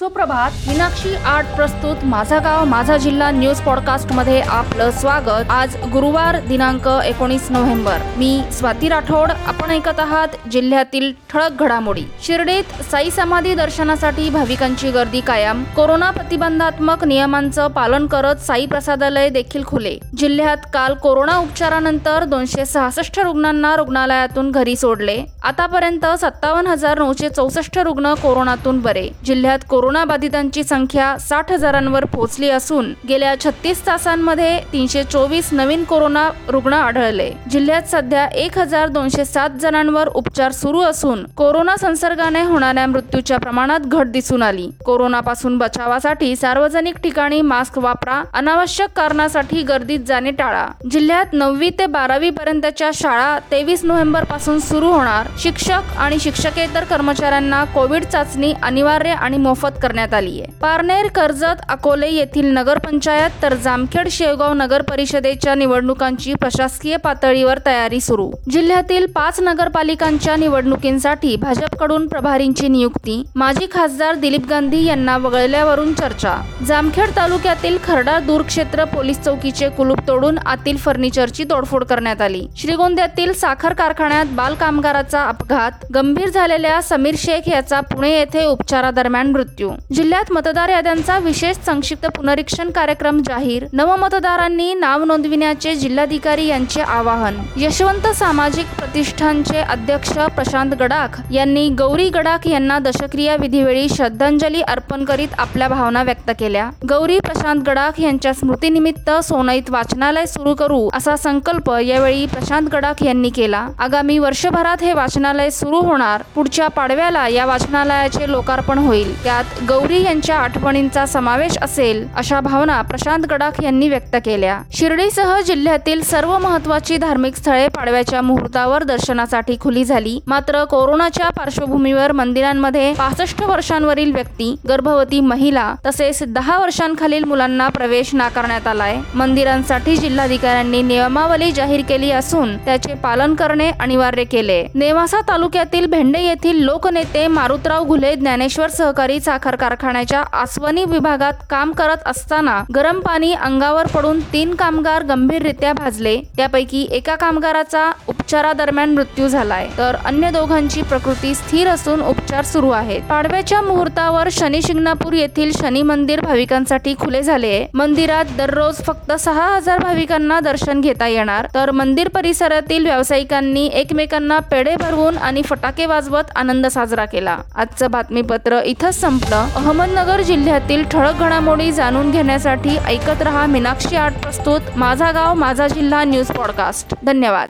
सुप्रभात मीनाक्षी आर्ट प्रस्तुत माझा गाव माझा जिल्हा न्यूज पॉडकास्टमध्ये आपलं स्वागत. आज गुरुवार दिनांक एकोणीस नोव्हेंबर. मी स्वाती राठोड आपण ऐकत आहात जिल्ह्यातील ठळक घडामोडी. शिर्डीत साई समाधी दर्शनासाठी भाविकांची गर्दी कायम. कोरोना प्रतिबंधात्मक नियमांचं पालन करत साई प्रसादालय देखील खुले. जिल्ह्यात काल कोरोना उपचारानंतर दोनशे सहासष्ट रुग्णांना रुग्णालयातून घरी सोडले. आतापर्यंत सत्तावन्न हजार नऊशे चौसष्ट रुग्ण कोरोनातून बरे. जिल्ह्यात कोरोनाबाधितांची संख्या साठ हजारांवर पोहोचली असून गेल्या छत्तीस तासांमध्ये तीनशे चोवीस नवीन कोरोना रुग्ण आढळले. जिल्ह्यात सध्या एक हजार दोनशे सात जणांवर उपचार सुरू असून कोरोना संसर्गाने होणाऱ्या मृत्यूच्या प्रमाणात घट दिसून आली. कोरोनापासून बचावासाठी सार्वजनिक ठिकाणी मास्क वापरा अनावश्यक कारणासाठी गर्दीत जाणे टाळा. जिल्ह्यात नववी ते बारावी पर्यंतच्या शाळा तेवीस नोव्हेंबरपासून सुरू होणार. शिक्षक आणि शिक्षकेतर कर्मचाऱ्यांना कोविड चाचणी अनिवार्य आणि मोफत करण्यात आली आहे. पारनेर कर्जत अकोले येथील नगरपंचायत तर जामखेड शेवगाव नगर परिषदेच्या निवडणुकांची प्रशासकीय पातळीवर तयारी सुरू. जिल्ह्यातील पाच नगरपालिकांच्या निवडणुकींसाठी भाजपकडून प्रभारींची नियुक्ती माजी खासदार दिलीप गांधी यांना वगळल्यावरून चर्चा. जामखेड तालुक्यातील खरडा दूर क्षेत्र पोलीस चौकीचे कुलूप तोडून आतील फर्निचरची तोडफोड करण्यात आली. श्रीगोंद्यातील साखर कारखान्यात बालकामगाराचा कामगाराचा अपघात गंभीर झालेल्या समीर शेख याचा पुणे येथे उपचारादरम्यान मृत्यू. जिल्ह्यात मतदार याद्यांचा विशेष संक्षिप्त पुनरीक्षण कार्यक्रम जाहीर. नवमतदारांनी नाव नोंदविण्याचे जिल्हाधिकारी यांचे आवाहन. यशवंत सामाजिक प्रतिष्ठानचे अध्यक्ष प्रशांत गडाख यांनी गौरी गडाख यांना दशक्रिया विधीवेळी श्रद्धांजली अर्पण करीत आपल्या भावना व्यक्त केल्या. गौरी प्रशांत गडाख यांच्या स्मृतीनिमित्त सोनईत वाचनालय सुरू करू असा संकल्प यावेळी प्रशांत गडाख यांनी केला. आगामी वर्षभरात हे वाचनालय सुरू होणार. पुढच्या पाडव्याला या वाचनालयाचे लोकार्पण होईल. त्यात गौरी यांच्या आठवणींचा समावेश असेल अशा भावना प्रशांत गडाख यांनी व्यक्त केल्या. शिर्डीसह जिल्ह्यातील सर्व महत्वाची धार्मिक स्थळे पाडव्याच्या मुहूर्तावर दर्शनासाठी खुली झाली. मात्र कोरोनाच्या पार्श्वभूमीवर मंदिरांमध्ये पासष्ट वर्षांवरील व्यक्ती गर्भवती महिला तसेच दहा वर्षांखालील मुलांना प्रवेश नाकारण्यात आलाय. मंदिरांसाठी जिल्हाधिकाऱ्यांनी नियमावली जाहीर केली असून त्याचे पालन करणे अनिवार्य केले. नेवासा तालुक्यातील भेंडे येथील लोकनेते मारुतराव घुले ज्ञानेश्वर सहकारी साखर कारखान्याच्या आसवनी विभागात काम करत असताना गरम पाणी अंगावर पडून तीन कामगार गंभीररित्या भाजले. त्यापैकी एका कामगाराचा उपचारादरम्यान मृत्यू झालाय. तर अन्य दोघांची प्रकृती स्थिर असून उपचार सुरू आहेत. पाडव्याच्या मुहूर्तावर शनी शिंगणापूर येथील शनी मंदिर भाविकांसाठी खुले झाले. मंदिरात दररोज फक्त सहा हजार भाविकांना दर्शन घेता येणार. तर मंदिर परिसरातील व्यावसायिकांनी एकमेकांना पेढे भरवून आणि फटाके वाजवत आनंद साजरा केला. आजचं बातमीपत्र इथंच संपलं. अहमदनगर जिल्ह्यातील ठळक घडामोडी जाणून घेण्यासाठी ऐकत रहा मीनाक्षी आर्ट प्रस्तुत. माझा गाव माझा जिल्हा न्यूज पॉडकास्ट. धन्यवाद.